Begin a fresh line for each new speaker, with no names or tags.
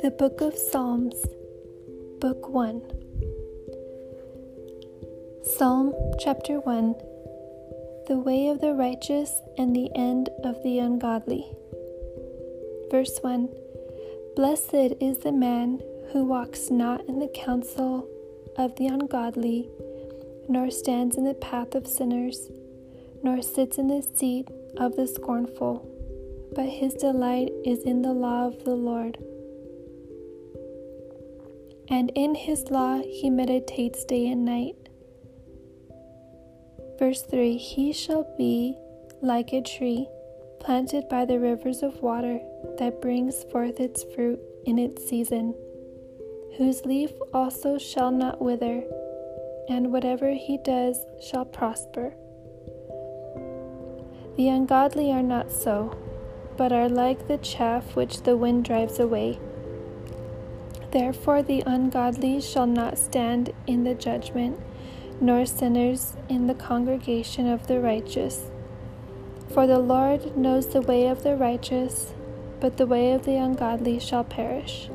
The Book of Psalms, Book 1. Psalm chapter 1 The way of the righteous and the end of the ungodly. Verse 1 Blessed is the man who walks not in the counsel of the ungodly, nor stands in the path of sinners, nor sits in the seat of the scornful, but his delight is in the law of the Lord and in his law he meditates day and night. Verse 3 He shall be like a tree planted by the rivers of water that brings forth its fruit in its season, whose leaf also shall not wither, and whatever he does shall prosper. The ungodly are not so, but are like the chaff which the wind drives away. Therefore, the ungodly shall not stand in the judgment, nor sinners in the congregation of the righteous. For the Lord knows the way of the righteous, but the way of the ungodly shall perish.